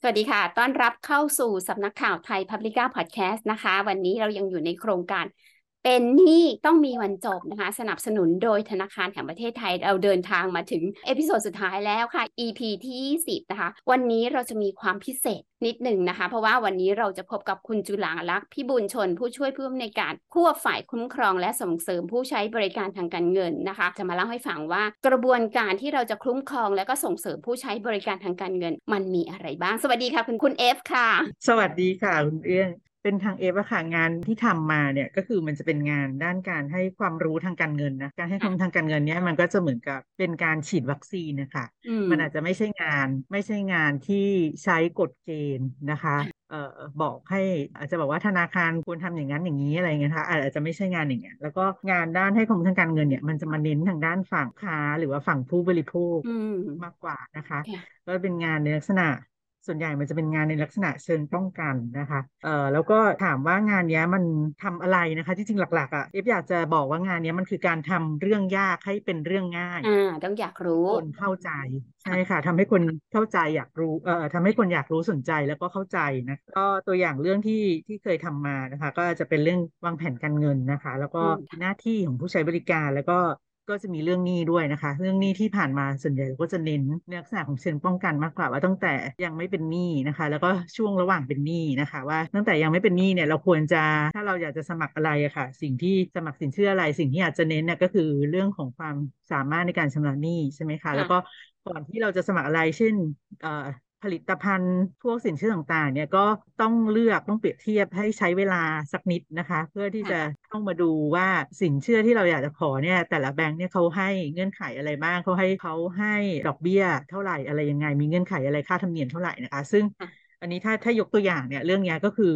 สวัสดีค่ะ ต้อนรับเข้าสู่สำนักข่าวไทยพับลิก้าพอดแคสต์นะคะ วันนี้เรายังอยู่ในโครงการ เป็นหนี้ต้องมีวันจบนะคะ สนับสนุนโดยธนาคารแห่งประเทศไทยเราเดินทางมาถึง episode สุดท้ายแล้วค่ะ EP ที่10นะคะ วันนี้เราจะมีความพิเศษนิดหนึ่งนะคะ เพราะว่าวันนี้เราจะพบกับคุณจุลาลักษณ์พิบูลชน ผู้ช่วยผู้อำนวยการควบฝ่ายคุ้มครองและส่งเสริมผู้ใช้บริการทางการเงินนะคะ จะมาเล่าให้ฟังว่ากระบวนการที่เราจะคุ้มครองและก็ส่งเสริมผู้ใช้บริการทางการเงิน มันมีอะไรบ้าง สวัสดีค่ะ คุณคุณเอฟค่ะ สวัสดีค่ะคุณเอื้อง เป็นทางเอฟอะค่ะงานที่ทำมาเนี่ยก็คือมันจะเป็นงานด้านการให้ความรู้ทางการเงินนะการให้ความรู้ทางการเงินเนี่ยมันก็จะเหมือนกับเป็นการฉีดวัคซีนนะคะอืมมันอาจจะไม่ใช่งานไม่ใช่งานที่ใช้กฎเกณฑ์นะคะเอ่อบอกให้อาจจะบอกว่าธนาคารควรทำอย่างนั้นอย่างนี้อะไรเงี้ยนะคะอาจจะไม่ใช่งานอย่างเงี้ยแล้วก็งานด้านให้ความรู้ทางการเงินเนี่ยมันจะมาเน้นทางด้านฝั่งค้าหรือว่าฝั่งผู้บริโภคอืมมากกว่านะคะค่ะก็เป็นงานในลักษณะ ส่วนใหญ่มันจะเป็นงานในลักษณะเชิงป้องกันนะคะ เอ่อแล้วก็ถามว่างานเนี้ยมันทำอะไรนะคะ ที่จริงหลักๆอะเอฟอยากจะบอกว่างานเนี้ยมันคือการทำเรื่องยากให้เป็นเรื่องง่ายอ่าต้องอยากรู้คนเข้าใจใช่ค่ะทำให้คนเข้าใจอยากรู้เอ่อทำให้คนอยากรู้สนใจแล้วก็เข้าใจนะก็ตัวอย่างเรื่องที่ที่เคยทำมานะคะ ก็จะเป็นเรื่องวางแผนการเงินนะคะ แล้วก็อืมหน้าที่ของผู้ใช้บริการแล้วก็ ก็จะมีเรื่องหนี้ด้วยนะคะ เรื่องหนี้ที่ผ่านมาส่วนใหญ่ก็จะเน้นในลักษณะของเชิงป้องกันมากกว่าว่าตั้งแต่ยังไม่เป็นหนี้นะคะ แล้วก็ช่วงระหว่างเป็นหนี้นะคะ ว่าตั้งแต่ยังไม่เป็นหนี้เนี่ยเราควรจะถ้าเราอยากจะสมัครอะไรอะค่ะ สิ่งที่สมัครสินเชื่ออะไร สิ่งที่อาจจะเน้นเนี่ยก็คือเรื่องของความสามารถในการชำระหนี้ใช่ไหมคะ แล้วก็ก่อนที่เราจะสมัครอะไรเช่นเอ่อ ผลิตภัณฑ์พวกสินเชื่อต่างๆ เนี่ยก็ต้องเลือกต้องเปรียบเทียบให้ใช้เวลาสักนิดนะคะ เพื่อที่จะต้องมาดูว่าสินเชื่อที่เราอยากจะขอเนี่ยแต่ละแบงค์เนี่ยเขาให้เงื่อนไขอะไรบ้างเขาให้เขาให้ดอกเบี้ย เท่าไหร่อะไรยังไง มีเงื่อนไขอะไรค่าธรรมเนียมเท่าไหร่นะคะ ซึ่งค่ะอันนี้ถ้าถ้ายกตัวอย่างเนี่ยเรื่องเนี้ยก็คือ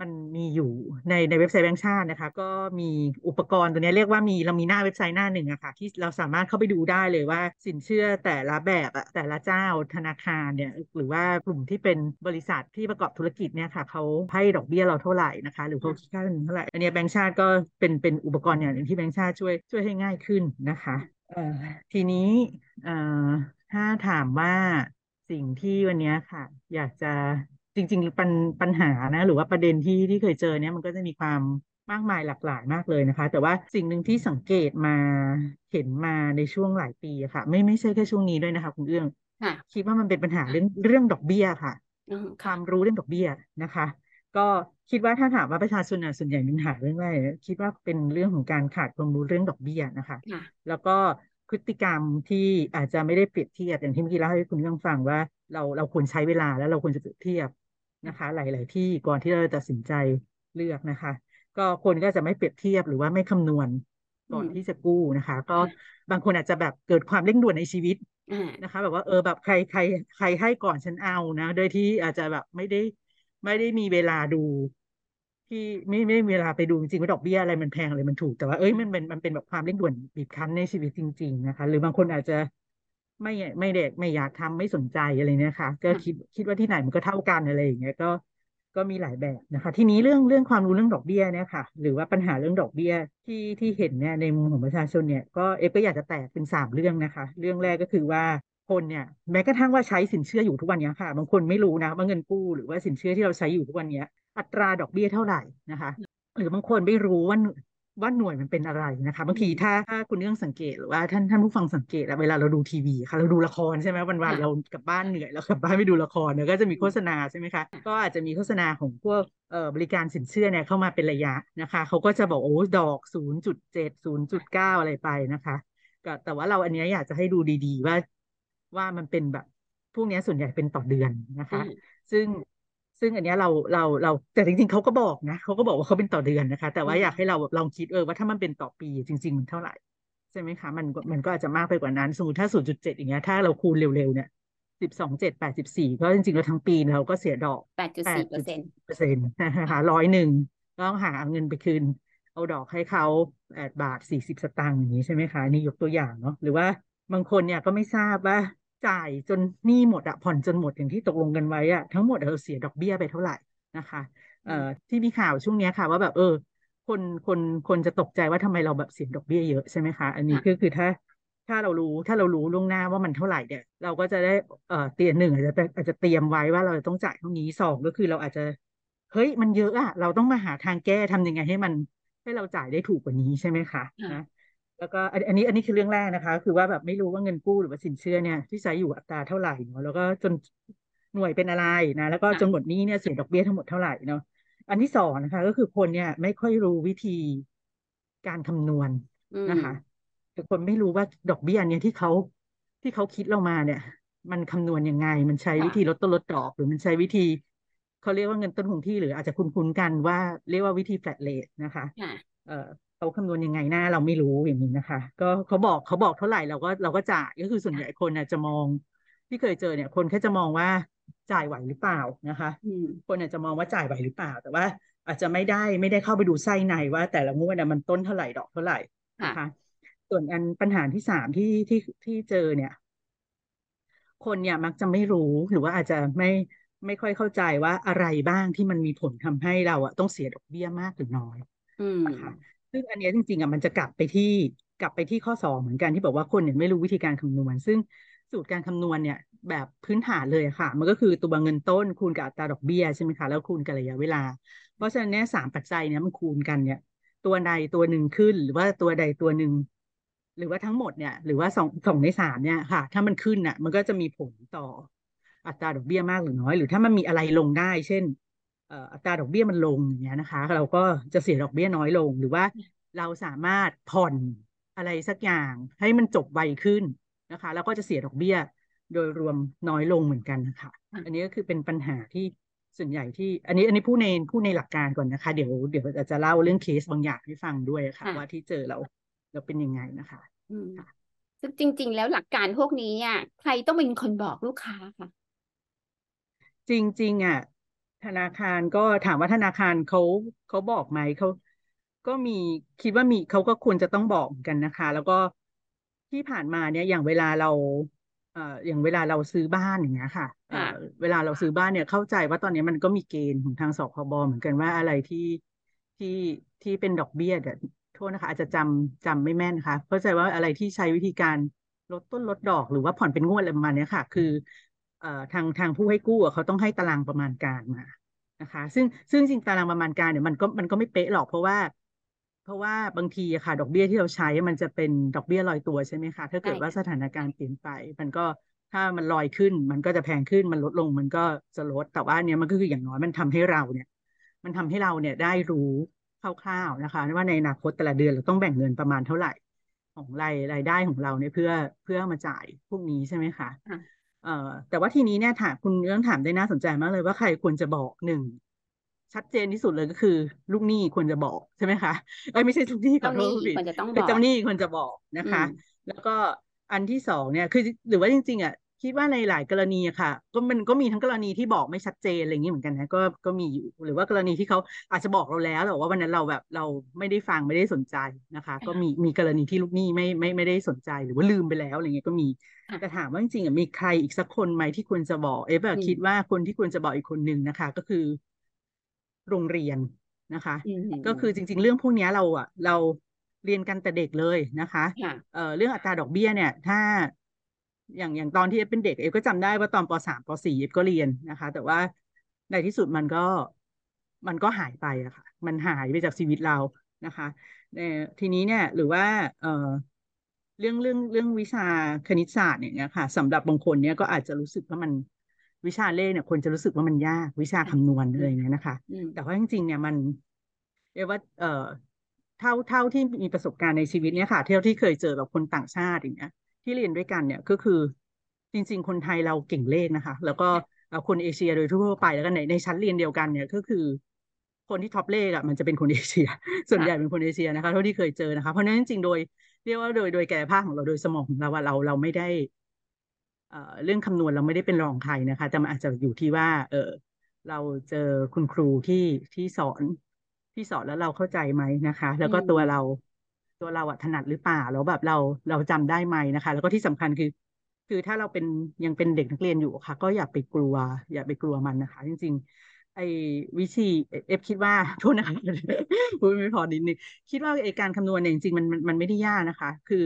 มันมีอยู่ในในเว็บไซต์แบงก์ชาตินะคะ ก็มีอุปกรณ์ตัวนี้เรียกว่ามีเรามีหน้าเว็บไซต์หน้าหนึ่งอะค่ะที่เราสามารถเข้าไปดูได้เลยว่าสินเชื่อแต่ละแบบอะแต่ละเจ้าธนาคารเนี่ยหรือว่ากลุ่มที่เป็นบริษัทที่ประกอบธุรกิจเนี่ยค่ะเขาให้ดอกเบี้ยเราเท่าไหร่นะคะ หรือเขาคิดค่าธรรมเนียมเท่าไหร่อันนี้แบงก์ชาติก็เป็นเป็นอุปกรณ์อย่างหนึ่งที่แบงก์ชาติช่วยช่วยให้ง่ายขึ้นนะคะทีนี้ถ้าถามว่าสิ่งที่วันนี้ค่ะ อยากจะ จริงๆปัญปัญหานะ หรือว่าประเด็นที่ที่เคยเจอเนี่ยมันก็จะมีความมากมายหลากหลายมากเลยนะคะ แต่ว่าสิ่งหนึ่งที่สังเกตมาเห็นมาในช่วงหลายปีอะค่ะ ไม่ไม่ใช่แค่ช่วงนี้ด้วยนะคะคุณเอื้องค่ะคิดว่ามันเป็นปัญหาเรื่องเรื่องดอกเบี้ยค่ะอืมคค่ะวามรู้เรื่องดอกเบี้ยนะคะ ก็คิดว่าถ้าถามว่าประชาชนน่ะส่วนใหญ่มีปัญหาเรื่องแรกคิดว่าเป็นเรื่องของการขาดความรู้เรื่องดอกเบี้ยนะคะค่ะแล้วก็พฤติกรรมที่อาจจะไม่ได้เปรียบเทียบอย่างที่เมื่อกี้เล่าให้คุณเรื่องฟังว่าเราเราควรใช้เวลาแล้วเราควรจะเปรียบเทียบ นะคะ หลาย ๆ ที่ก่อนที่เราจะตัดสินใจเลือกนะคะ ก็คนก็จะไม่เปรียบเทียบหรือว่าไม่คำนวณก่อนอืมที่จะกู้นะคะ ก็ค่ะบางคนอาจจะแบบเกิดความเร่งด่วนในชีวิตอ่านะคะ แบบว่าเออแบบใครใครใครให้ก่อนฉันเอานะ โดยที่อาจจะแบบไม่ได้ไม่ได้มีเวลาดูที่ไม่ไม่ได้มีเวลาไปดูจริงๆว่าดอกเบี้ยอะไรมันแพงอะไรมันถูกแต่ว่าเอ้ยมันเป็นมันเป็นแบบความเร่งด่วนบีบคั้นในชีวิตจริง ๆ นะคะ หรือบางคนอาจจะ ไม่ไม่เด็กไม่อยากทำไม่สนใจอะไรเนี่ยค่ะ ก็คิดคิดว่าที่ไหนมันก็เท่ากันอะไรอย่างเงี้ยก็ก็มีหลายแบบนะคะ ทีนี้เรื่องเรื่องความรู้เรื่องดอกเบี้ยเนี่ยค่ะ หรือว่าปัญหาเรื่องดอกเบี้ยที่ที่เห็นเนี่ยในมุมของประชาชนเนี่ยก็เอฟก็อยากจะแตกเป็นสามเรื่องนะคะ เรื่องแรกก็คือว่าคนเนี่ยแม้กระทั่งว่าใช้สินเชื่ออยู่ทุกวันเนี้ยค่ะ บางคนไม่รู้นะว่าเงินกู้หรือว่าสินเชื่อที่เราใช้อยู่ทุกวันเนี้ยอัตราดอกเบี้ยเท่าไหร่นะคะ หรือบางคนไม่รู้ว่าหน่ วยว่าหน่วยมันเป็นอะไรนะคะบางทีถ้าถ้าคุณเรื่องสังเกตหรือว่าท่านท่านผู้ฟังสังเกตอะเวลาเราดูทีวีค่ะเราดูละครใช่ไหมวันวันค่ะเรากลับบ้านเหนื่อยเรากลับบ้านไปดูละครเนี่ยก็จะมีโฆษณาใช่ไหมคะก็อาจจะมีโฆษณาของพวกเอ่อบริการสินเชื่อเนี่ยเข้ามาเป็นระยะนะคะเขาก็จะบอกโอ้ดอกศูนย์จุดเจ็ดศูนย์จุดเก้าอะไรไปนะคะก็แต่ว่าเราอันเนี้ยอยากจะให้ดูดีๆว่าว่ามันเป็นแบบพวกเนี้ยส่วนใหญ่เป็นต่อเดือนนะคะอืมซึ่ง ซึ่งอันเนี้ยเราเราเราแต่จริงๆเขาก็บอกนะเขาก็บอกว่าเขาเป็นต่อเดือนนะคะ แต่ว่าอืมอยากให้เราแบบลองคิดเออว่าถ้ามันเป็นต่อปีจริง ๆ มันเท่าไหร่ ใช่ไหมคะ มันก็มันก็อาจจะมากไปกว่านั้นสมมติถ้า0.7อย่างเงี้ยถ้าเราคูณเร็วๆเนี่ย12 7 84ก็จริงๆแล้วทั้งปีเราก็เสียดอกแปดจุดสี่เปอร์เซ็นต์เปอร์เซ็นต์นะคะร้อยหนึ่งต้องหาเงินไปคืน เอาดอกให้เขาแปดบาทสี่สิบสตางค์อย่างนี้ใช่ไหมคะนี่ยกตัวอย่างเนาะหรือว่าบางคนเนี่ยก็ไม่ทราบว่า จ่ายจนหนี้หมดอะผ่อนจนหมดอย่างที่ตกลงกันไว้อะทั้งหมดเราเสียดอกเบี้ยไปเท่าไหร่นะคะเอ่อที่มีข่าวช่วงเนี้ยค่ะ ว่าแบบเออ คนคนคนจะตกใจว่าทำไมเราแบบเสียดอกเบี้ยเยอะใช่ไหมคะอันนี้ค่ะก็คือถ้าถ้าเรารู้ถ้าเรารู้ล่วงหน้าว่ามันเท่าไหร่เนี่ยเราก็จะได้เอ่อเตรียมหนึ่งอาจจะอาจจะเตรียมไว้ว่าเราจะต้องจ่ายเท่านี้สองก็คือเราอาจจะเฮ้ยมันเยอะอะเราต้องมาหาทางแก้ทำยังไงให้มันให้เราจ่ายได้ถูกกว่านี้ใช่ไหมคะนะ แล้วก็อันนี้อันนี้คือเรื่องแรกนะคะ คือว่าแบบไม่รู้ว่าเงินกู้หรือว่าสินเชื่อเนี่ยที่ใช้อยู่อัตราเท่าไหร่เนาะแล้วก็จนหน่วยเป็นอะไรนะ แล้วก็จนหมดนี้เนี่ยเสียดอกเบี้ยทั้งหมดเท่าไหร่เนาะอันที่สองนะคะ ก็คือคนเนี่ยไม่ค่อยรู้วิธีการคำนวณนะคะแต่คนไม่รู้ว่าดอกเบี้ยเนี่ยที่เขาที่เขาคิดเรามาเนี่ย มันคำนวณยังไง มันใช้วิธีลดต้นลดดอกหรือมันใช้วิธีเขาเรียกว่าเงินต้นคงที่หรืออาจจะคุ้นๆกันว่าเรียกว่าวิธี flat rate นะคะเออ เขาคำนวณยังไงหน้าเราไม่รู้อย่างนี้นะคะ ก็เขาบอกเขาบอกเท่าไหร่เราก็เราก็จ่ายก็คือส่วนใหญ่คนน่ะจะมองที่เคยเจอเนี่ย คนแค่จะมองว่าจ่ายไหวหรือเปล่านะคะคนอาจจะมองว่าจ่ายไหวหรือเปล่า แต่ว่า อาจจะไม่ได้ไม่ได้เข้าไปดูไส้ในว่า แต่ละงวดมันต้นเท่าไหร่ดอกเท่าไหร่นะคะ ส่วนอันปัญหาที่สามที่ที่ที่เจอเนี่ย คนเนี่ยมักจะไม่รู้หรือว่าอาจจะไม่ไม่ค่อยเข้าใจว่าอะไรบ้างที่มันมีผลทำให้เราอะต้องเสียดอกเบี้ยมากหรือน้อยนะคะ ซึ่งอันนี้จริงๆอะมันจะกลับไปที่กลับไปที่ข้อสองเหมือนกันที่บอกว่าคนเนี่ยไม่รู้วิธีการคำนวณ ซึ่งสูตรการคำนวณเนี่ย แบบพื้นฐานเลยค่ะ มันก็คือตัวเงินต้นคูณกับอัตราดอกเบี้ยใช่ไหมคะแล้วคูณกับระยะเวลา เพราะฉะนั้นเนี่ยสามปัจจัยเนี่ยมันคูณกันเนี่ย ตัวใดตัวหนึ่งขึ้น หรือว่าตัวใดตัวหนึ่งหรือว่าทั้งหมดเนี่ย หรือว่าสองสองในสามเนี่ยค่ะ ถ้ามันขึ้นน่ะ มันก็จะมีผลต่ออัตราดอกเบี้ยมากหรือน้อย หรือถ้ามันมีอะไรลงได้ เช่น อัตราดอกเบี้ยมันลงอย่างเงี้ยนะคะ เราก็จะเสียดอกเบี้ยน้อยลง หรือว่าเราสามารถผ่อนอะไรสักอย่างให้มันจบไวขึ้นนะคะแล้วก็จะเสียดอกเบี้ยโดยรวมน้อยลงเหมือนกันนะคะอันนี้ก็คือเป็นปัญหาที่ส่วนใหญ่ที่อันนี้อันนี้ผู้ในผู้ในหลักการก่อนนะคะ เดี๋ยวเดี๋ยวอาจจะเล่าเรื่องเคสบางอย่างให้ฟังด้วยค่ะ ว่าที่เจอเราเราเป็นยังไงนะคะซึ่งจริง ๆ แล้วหลักการพวกนี้อะใครต้องเป็นคนบอกลูกค้าคะจริง ๆ อะ ธนาคารก็ถามว่าธนาคารเขาเขาบอกไหมเขาก็มีคิดว่ามีเขาก็ควรจะต้องบอกกันนะคะ แล้วก็ที่ผ่านมาเนี่ยอย่างเวลาเรา เอ่ออย่างเวลาเราซื้อบ้านอย่างเงี้ยค่ะเอ่อเวลาเราซื้อบ้านเนี่ยเข้าใจว่าตอนนี้มันก็มีเกณฑ์ของทางสคบเหมือนกันว่าอะไรที่ที่ที่เป็นดอกเบี้ยเดี๋ยวโทษนะคะ อาจจะจำจำไม่แม่นค่ะเข้าใจว่าอะไรที่ใช้วิธีการลดต้นลดดอกหรือว่าผ่อนเป็นงวดอะไรประมาณนี้ค่ะ คือเอ่อ ทางทางผู้ให้กู้เขาต้องให้ตารางประมาณการมานะคะ ซึ่งซึ่งจริงตารางประมาณการเนี่ยมันก็มันก็ไม่เป๊ะหรอกเพราะว่า เพราะว่าบางทีอะค่ะ ดอกเบี้ยที่เราใช้มันจะเป็นดอกเบี้ยลอยตัวใช่ไหมคะถ้าเกิดว่าสถานการณ์เปลี่ยนไป มันก็ถ้ามันลอยขึ้น มันก็จะแพงขึ้นมันลดลง มันก็จะลดแต่ว่าเนี้ยมันก็คืออย่างน้อยมันทำให้เราเนี่ย มันทำให้เราเนี่ยได้รู้คร่าวๆนะคะว่าในอนาคตแต่ละเดือนเราต้องแบ่งเงินประมาณเท่าไหร่ของรายรายได้ของเราเนี่ยเพื่อเพื่อมาจ่ายพวกนี้ใช่ไหมคะ เอ่อแต่ว่าทีนี้เนี่ยถามคุณเรื่องถามได้น่าสนใจมากเลยว่าใครควรจะบอกหนึ่งชัดเจนที่สุดเลยก็คือ ลูกหนี้ควรจะบอกใช่ไหมคะเอ้ยไม่ใช่ลูกหนี้ขอโทษควรจะต้องบอกเจ้าหนี้ควรจะบอกนะคะ แล้วก็อันที่สองเนี่ยคือ หรือว่าจริง ๆอะ คิดว่าในหลายกรณีอะค่ะ ก็มันก็มีทั้งกรณีที่บอกไม่ชัดเจนอะไรอย่างนี้เหมือนกันนะก็ก็มีอยู่หรือว่ากรณีที่เขาอาจจะบอกเราแล้วแต่ว่าวันนั้นเราแบบเราไม่ได้ฟังไม่ได้สนใจนะคะ ก็มีมีกรณีที่ลูกหนี้ไม่ไม่ไม่ได้สนใจหรือว่าลืมไปแล้วอะไรเงี้ยก็มีแต่ถามว่าจริงๆอะมีใครอีกสักคนไหมที่ควรจะบอกเอฟคิดว่าคนที่ควรจะบอกอีกคนหนึ่งนะคะ ก็คือ โรงเรียนนะคะ ก็คือจริง ๆ เรื่องพวกนี้เราอะ เราเรียนกันแต่เด็กเลยนะคะ เอ่อเรื่องอัตราดอกเบี้ยเนี่ย ถ้า อย่างอย่างตอนที่เอฟเป็นเด็กเอฟก็จำได้ว่าตอนปสามปสี่เอฟก็เรียนนะคะ แต่ว่าในที่สุดมันก็มันก็หายไปอะค่ะ มันหายไปจากชีวิตเรานะคะทีนี้เนี่ยหรือว่าเอ่อเรื่องเรื่องเรื่องวิชาคณิตศาสตร์เนี่ยค่ะสำหรับบางคนเนี่ยก็อาจจะรู้สึกว่ามันวิชาเลขเนี่ยคนจะรู้สึกว่ามันยากวิชาคำนวณอะไรเงี้ยนะคะ แต่ว่าจริงๆเนี่ยมันเรียกว่าเอ่อเท่าเท่าที่มีประสบการณ์ในชีวิตเนี่ยค่ะ เท่าที่เคยเจอกับคนต่างชาติอย่างเงี้ย ที่เรียนด้วยกันเนี่ยก็คือจริง ๆ คนไทยเราเก่งเลขนะคะ แล้วก็คนเอเชียโดยทั่วไปแล้วก็ในในชั้นเรียนเดียวกันเนี่ยก็คือ คนที่ท็อปเลขอะมันจะเป็นคนเอเชีย ส่วนใหญ่เป็นคนเอเชียนะคะเท่าที่เคยเจอนะคะ เพราะนั้นจริงๆโดยเรียกว่าโดยโดยแก่ภาคของเราโดยสมองของเราว่าเราเราไม่ได้อ่อเรื่องคำนวณเราไม่ได้เป็นรองใครนะคะ แต่มันอาจจะอยู่ที่ว่า เออเราเจอคุณครูที่ที่สอนที่สอนแล้วเราเข้าใจไหมนะคะ แล้วก็ตัวเรา ตัวเราอะถนัดหรือเปล่าแล้วแบบเราเราจำได้ไหมนะคะ แล้วก็ที่สำคัญคือ คือถ้าเราเป็นยังเป็นเด็กนักเรียนอยู่ค่ะ ก็อย่าไปกลัว อย่าไปกลัวมันนะคะ จริง ๆ ไอ้วิธีเอฟคิดว่าโทษนะคะพูดไม่พอนิดนึงคิดว่าไอ้การคำนวณเนี่ยจริงๆมันมันมันไม่ได้ยากนะคะ คือ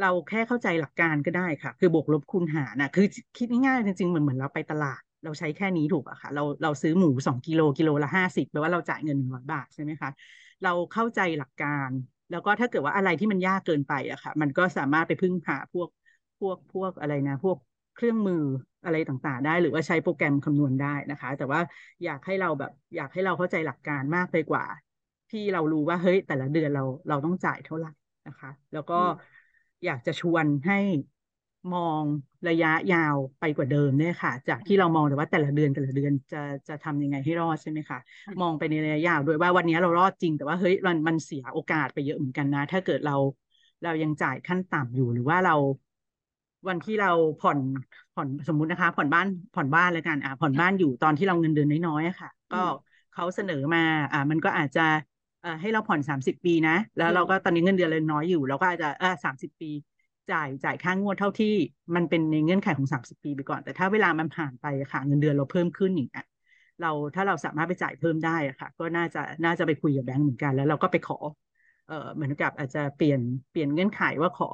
เราแค่เข้าใจหลักการก็ได้ค่ะ คือบวกลบคูณหารนะคือคิดง่ายๆจริงๆเหมือนเหมือนเราไปตลาด เราใช้แค่นี้ถูกอะค่ะ เราเราซื้อหมูสองกิโลกิโลละห้าสิบแปลว่าเราจ่ายเงินหนึ่งร้อยบาทใช่ไหมคะ เราเข้าใจหลักการแล้วก็ถ้าเกิดว่าอะไรที่มันยากเกินไปอะค่ะ มันก็สามารถไปพึ่งพาพวกพวกพวกอะไรนะ พวกเครื่องมืออะไรต่างๆ ได้ หรือว่าใช้โปรแกรมคำนวณได้นะคะ แต่ว่าอยากให้เราแบบ อยากให้เราเข้าใจหลักการมากไปกว่า ที่เรารู้ว่าเฮ้ยแต่ละเดือนเราเราต้องจ่ายเท่าไหร่นะคะ แล้วก็อยากจะชวนให้ มองระยะยาวไปกว่าเดิมเนี่ยค่ะ จากที่เรามองแต่ว่าแต่ละเดือนแต่ละเดือนจะจะทำยังไงให้รอดใช่ไหมคะมองไปในระยะยาวด้วยว่าวันนี้เรารอดจริง แต่ว่าเฮ้ยมันมันเสียโอกาสไปเยอะเหมือนกันนะ ถ้าเกิดเราเรายังจ่ายขั้นต่ำอยู่หรือว่าเราวันที่เราผ่อนผ่อนสมมุตินะคะ ผ่อนบ้านผ่อนบ้านแล้วกันอ่าผ่อนบ้านอยู่ตอนที่เราเงินเดือนน้อยๆค่ะ ก็เขาเสนอมาอ่ามันก็อาจจะเอ่อให้เราผ่อนสามสิบปีนะ แล้วเราก็ตอนนี้เงินเดือนเราน้อยอยู่ เราก็อาจจะเออสามสิบปี จ่ายจ่ายค่างวดเท่าที่มันเป็นในเงื่อนไขของสามสิบปีไปก่อน แต่ถ้าเวลามันผ่านไปค่ะเงินเดือนเราเพิ่มขึ้นอย่างเงี้ยเราถ้าเราสามารถไปจ่ายเพิ่มได้อะค่ะ ก็น่าจะน่าจะไปคุยกับแบงก์เหมือนกันแล้วเราก็ไปขอเอ่อเหมือนกับอาจจะเปลี่ยนเปลี่ยนเงื่อนไขว่าขอ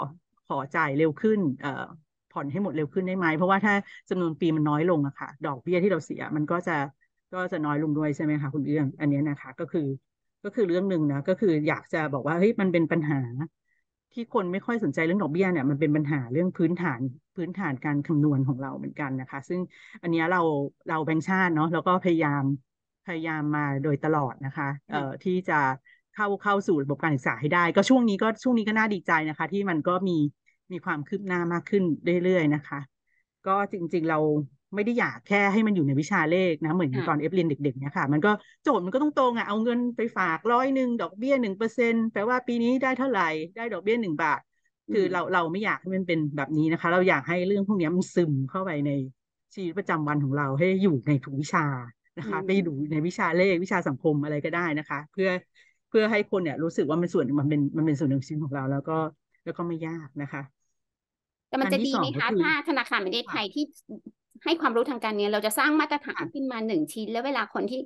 ขอจ่ายเร็วขึ้นเอ่อผ่อนให้หมดเร็วขึ้นได้ไหมเพราะว่าถ้าจำนวนปีมันน้อยลงอะค่ะ ดอกเบี้ยที่เราเสียมันก็จะก็จะน้อยลงด้วยใช่ไหมคะคุณเอื้องอันนี้นะคะ ก็คือก็คือเรื่องหนึ่งนะก็คืออยากจะบอกว่าเฮ้ยมันเป็นปัญหา ที่คนไม่ค่อยสนใจเรื่องดอกเบี้ยเนี่ยมันเป็นปัญหาเรื่องพื้นฐานพื้นฐานการคำนวณของเราเหมือนกันนะคะ ซึ่งอันนี้เราเราแบงค์ชาติเนาะแล้วก็พยายามพยายามมาโดยตลอดนะคะเอ่อที่จะเข้าเข้าสู่ระบบการศึกษาให้ได้ ก็ช่วงนี้ก็ช่วงนี้ก็น่าดีใจนะคะ ที่มันก็มีมีความคืบหน้ามากขึ้นเรื่อยๆนะคะ ก็จริงๆเรา ไม่ได้อยากแค่ให้มันอยู่ในวิชาเลขนะ เหมือนตอนเอฟเรียนเด็กๆเนี่ยค่ะ มันก็โจทย์มันก็ต้องตรงอะเอาเงินไปฝากร้อยหนึ่งดอกเบี้ยหนึ่งเปอร์เซ็นแปลว่าปีนี้ได้เท่าไหร่ได้ดอกเบี้ยหนึ่งบาท คือเราเราไม่อยากให้มันเป็นแบบนี้นะคะ เราอยากให้เรื่องพวกนี้มันซึมเข้าไปในชีวิตประจำวันของเราให้อยู่ในทุกวิชานะคะไปอยู่ในวิชาเลขวิชาสังคมอะไรก็ได้นะคะ เพื่อเพื่อให้คนเนี่ยรู้สึกว่ามันส่วนมันเป็นมันเป็นส่วนหนึ่งชีวิตของเรา แล้วก็แล้วก็ไม่ยากนะคะ แต่มันจะดีไหมคะถ้าธนาคารประเทศไทยที่ ให้ความรู้ทางการเงินเราจะสร้างมาตรฐานขึ้นมาหนึ่งชิ้น แล้วเวลาคนที่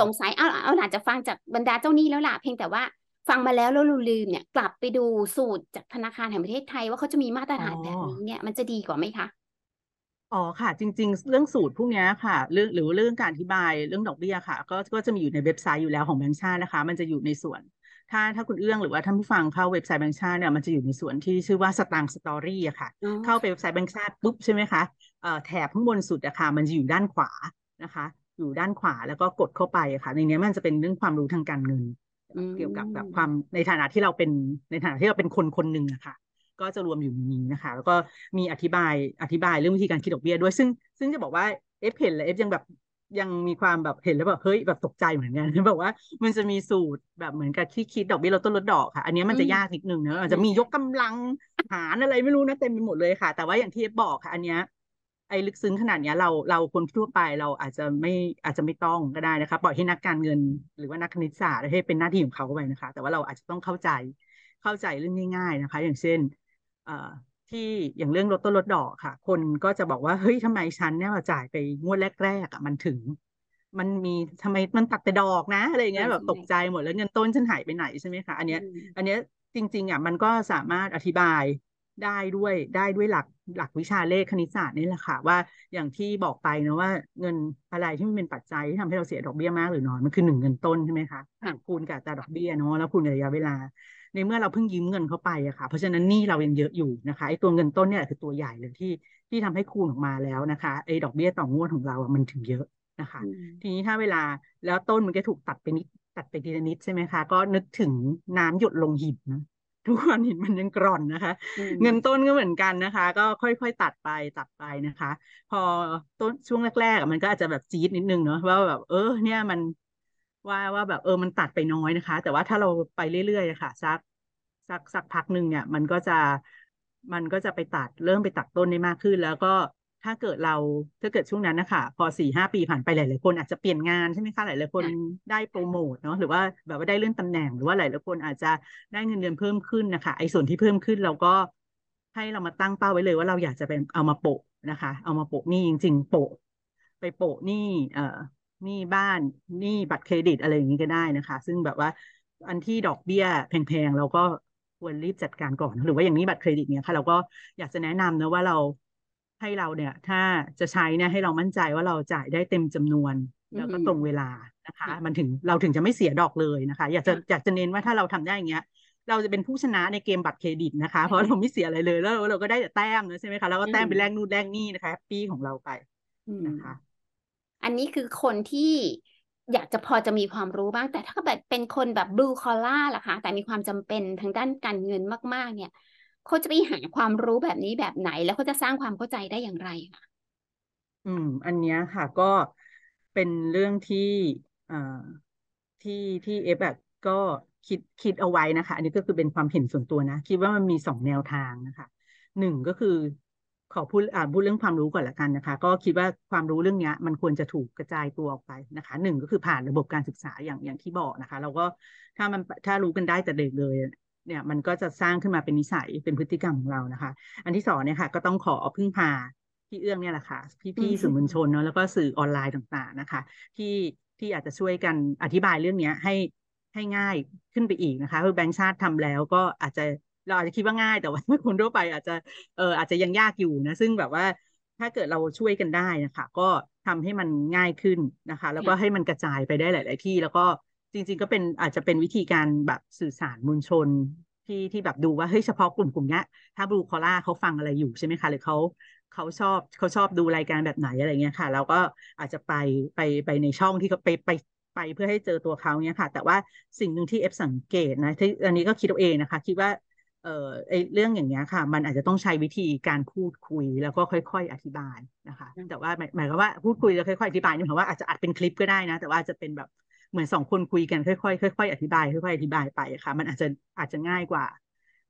สงสัยเอาเอาอาจจะฟังจากบรรดาเจ้าหนี้แล้วล่ะเพียงแต่ว่าฟังมาแล้วแล้วลืมเนี่ย กลับไปดูสูตรจากธนาคารแห่งประเทศไทย ว่าเขาจะมีมาตรฐานแบบนี้เนี่ยมันจะดีกว่าไหมคะอ๋อค่ะ จริง ๆ เรื่องสูตรพวกนี้ค่ะเรื่องหรือเรื่องการอธิบายเรื่องดอกเบี้ยค่ะ ก็ก็จะมีอยู่ในเว็บไซต์อยู่แล้วของแบงก์ชาตินะคะ มันจะอยู่ในส่วน ถ้าถ้าคุณเอื้องหรือว่าท่านผู้ฟังเข้าเว็บไซต์แบงก์ชาติเนี่ยมันจะอยู่ในส่วนที่ชื่อว่าสตางค์ story อะค่ะ เข้าไปเว็บไซต์แบงก์ชาติปุ๊บใช่ไหมคะเอ่อแถบข้างบนสุดอะค่ะมันจะอยู่ด้านขวานะคะ อยู่ด้านขวาแล้วก็กดเข้าไปอะค่ะ ในนี้มันจะเป็นเรื่องความรู้ทางการเงิน เกี่ยวกับแบบความในฐานะที่เราเป็นในฐานะที่เราเป็นคนคนหนึ่งอะค่ะก็จะรวมอยู่ในนี้นะคะ แล้วก็มีอธิบายอธิบายเรื่องวิธีการคิดดอกเบี้ยด้วย ซึ่งซึ่งจะบอกว่าเอฟเห็นแล้วเอฟยังแบบ ยังมีความแบบเห็นแล้วแบบเฮ้ยแบบตกใจเหมือนกันแบบว่า มันจะมีสูตรแบบเหมือนกับที่คิดดอกเบี้ยลดต้นลดดอกค่ะ อันนี้มันจะยากนิดนึงเนอะอาจจะมียกกำลังหารอะไรไม่รู้นะเต็มไปหมดเลยค่ะ แต่ว่าอย่างที่เอฟบอกค่ะ อันเนี้ยไอ้ลึกซึ้งขนาดนี้เราเราคนทั่วไปเราอาจจะไม่อาจจะไม่ต้องก็ได้นะคะปล่อยให้นักการเงิน หรือว่านักคณิตศาสตร์ให้เป็นหน้าที่ของเขาไปนะคะ แต่ว่าเราอาจจะต้องเข้าใจเข้าใจเรื่องง่าย ๆนะคะ อย่างเช่น ที่อย่างเรื่องลดต้นลดดอกค่ะ คนก็จะบอกว่าเฮ้ยทำไมฉันเนี่ยจ่ายไปงวดแรกๆอะมันถึง มันมีทำไมมันตัดแต่ดอกนะอะไรเงี้ยแบบตกใจหมดแล้วเงินต้นฉันหายไปไหนใช่ไหมคะอันเนี้ย อันเนี้ยจริง ๆอะมันก็สามารถอธิบายได้ด้วยได้ด้วยหลักหลักวิชาเลขคณิตศาสตร์นี่แหละค่ะ ว่าอย่างที่บอกไปนะว่าเงินอะไรที่มันเป็นปัจจัยที่ทำให้เราเสียดอกเบี้ยมากหรือน้อยมันคือหนึ่งเงินต้นใช่ไหมคะคูณกับอัตราดอกเบี้ยเนาะแล้วคูณระยะเวลา ในเมื่อเราเพิ่งยืมเงินเข้าไปอะค่ะ เพราะฉะนั้นนี่เรายังเยอะอยู่นะคะไอ้ตัวเงินต้นเนี่ยคือตัวใหญ่เลยที่ที่ทำให้คูณออกมาแล้วนะคะไอ้ดอกเบี้ยต่องวดของเราอะมันถึงเยอะนะคะ ทีนี้ถ้าเวลาแล้วต้นมันก็ถูกตัดไปนิดตัดไปทีละนิดใช่ไหมคะ ก็นึกถึงน้ำหยดลงหินนะทุกวันหินมันยังกร่อนนะคะ เงินต้นก็เหมือนกันนะคะ ก็ค่อยๆตัดไปตัดไปนะคะ พอต้นช่วงแรกๆมันก็อาจจะแบบจี๊ดนิดนึงเนาะว่าแบบเออเนี่ยมันว่าว่าแบบเออมันตัดไปน้อยนะคะ แต่ว่าถ้าเราไปเรื่อยๆค่ะสัก สักสักพักหนึ่งเนี่ย มันก็จะมันก็จะไปตัดเริ่มไปตัดต้นได้มากขึ้น แล้วก็ถ้าเกิดเราถ้าเกิดช่วงนั้นนะคะพอสี่ห้าปีผ่านไปหลายๆคนอาจจะเปลี่ยนงานใช่ไหมคะหลายๆคนได้โปรโมทเนาะหรือว่าแบบว่าได้เลื่อนตำแหน่ง หรือว่าหลายๆคนอาจจะได้เงินเดือนเพิ่มขึ้นนะคะไอ้ส่วนที่เพิ่มขึ้นเราก็ให้เรามาตั้งเป้าไว้เลยว่าเราอยากจะเป็นเอามาโปะนะคะ เอามาโปะนี่จริง ๆ โปะ ไปโปะนี่เอ่อนี่บ้านนี่บัตรเครดิตอะไรอย่างนี้ก็ได้นะคะ ซึ่งแบบว่าอันที่ดอกเบี้ยแพงๆเราก็ ควรรีบจัดการก่อน หรือว่าอย่างนี้บัตรเครดิตเนี่ยค่ะเราก็อยากจะแนะนำนะว่าเราให้เราเนี่ย ถ้าจะใช้เนี่ยให้เรามั่นใจว่าเราจ่ายได้เต็มจำนวน แล้วก็ตรงเวลานะคะ มันถึงเราถึงจะไม่เสียดอกเลยนะคะ อยากจะอยากจะเน้นว่าถ้าเราทำได้อย่างเงี้ยเราจะเป็นผู้ชนะในเกมบัตรเครดิตนะคะ เพราะเราไม่เสียอะไรเลยแล้วเราก็ได้แต่แต้มนะใช่ไหมคะแล้วก็แต้มไปแลกนู่นแลกนี่นะคะ happy ของเราไปนะคะ อันนี้คือคนที่ อยากจะพอจะมีความรู้บ้าง แต่ถ้าแบบเป็นคนแบบบลูคอล่าล่ะคะ แต่มีความจำเป็นทางด้านการเงินมาก ๆ เนี่ยเขาจะไปหาความรู้แบบนี้แบบไหน แล้วเขาจะสร้างความเข้าใจได้อย่างไรคะอืม อันนี้ค่ะ ก็เป็นเรื่องที่อ่าที่ที่เอฟแบบก็คิดคิดเอาไว้นะคะ อันนี้ก็คือเป็นความเห็นส่วนตัวนะ คิดว่ามันมีสองแนวทางนะคะหนึ่งก็คือ ขอพูดอ่าพูดเรื่องความรู้ก่อนละกันนะคะ ก็คิดว่าความรู้เรื่องนี้มันควรจะถูกกระจายตัวออกไปนะคะหนึ่งก็คือผ่านระบบการศึกษาอย่างอย่างที่บอกนะคะ เราก็ถ้ามันถ้ารู้กันได้แต่เด็กเลยเนี่ยมันก็จะสร้างขึ้นมาเป็นนิสัยเป็นพฤติกรรมของเรานะคะ อันที่สองเนี่ยค่ะ ก็ต้องขอพึ่งพาพี่เอื้องเนี่ยแหละค่ะ พี่ๆสื่อมวลชนเนาะแล้วก็สื่อออนไลน์ต่างๆนะคะ ที่ที่อาจจะช่วยกันอธิบายเรื่องนี้ให้ให้ง่ายขึ้นไปอีกนะคะคือแบงค์ชาติทำแล้วก็อาจจะ เราอาจจะคิดว่าง่ายแต่ว่าคนทั่วไปอาจจะเอออาจจะยังยากอยู่นะ ซึ่งแบบว่าถ้าเกิดเราช่วยกันได้นะคะ ก็ทำให้มันง่ายขึ้นนะคะ แล้วก็ให้มันกระจายไปได้หลาย ๆ ที่ แล้วก็จริง ๆ ก็เป็นอาจจะเป็นวิธีการแบบสื่อสารมวลชนที่ที่แบบดูว่าเฮ้ยเฉพาะกลุ่มกลุ่มนี้ถ้าบลูคอล่าเขาฟังอะไรอยู่ใช่ไหมคะหรือเขาเขาชอบเขาชอบดูรายการแบบไหนอะไรเงี้ยค่ะ เราก็อาจจะไปไปไปในช่องที่เขาไปไปไปเพื่อให้เจอตัวเขาเนี้ยค่ะ แต่ว่าสิ่งหนึ่งที่เอฟสังเกตนะที่อันนี้ก็คิดเอาเองนะคะ คิดว่า เอ่อไอเรื่องอย่างเงี้ยค่ะ มันอาจจะต้องใช้วิธีการพูดคุยแล้วก็ค่อย ๆ อธิบายนะคะ แต่ว่าหมายความว่าพูดคุยแล้วค่อยๆอธิบายนี่หมายว่าอาจจะอัดเป็นคลิปก็ได้นะ แต่ว่าจะเป็นแบบเหมือนสองคนคุยกันค่อยๆค่อยๆอธิบายค่อยๆอธิบายไปค่ะ มันอาจจะอาจจะง่ายกว่า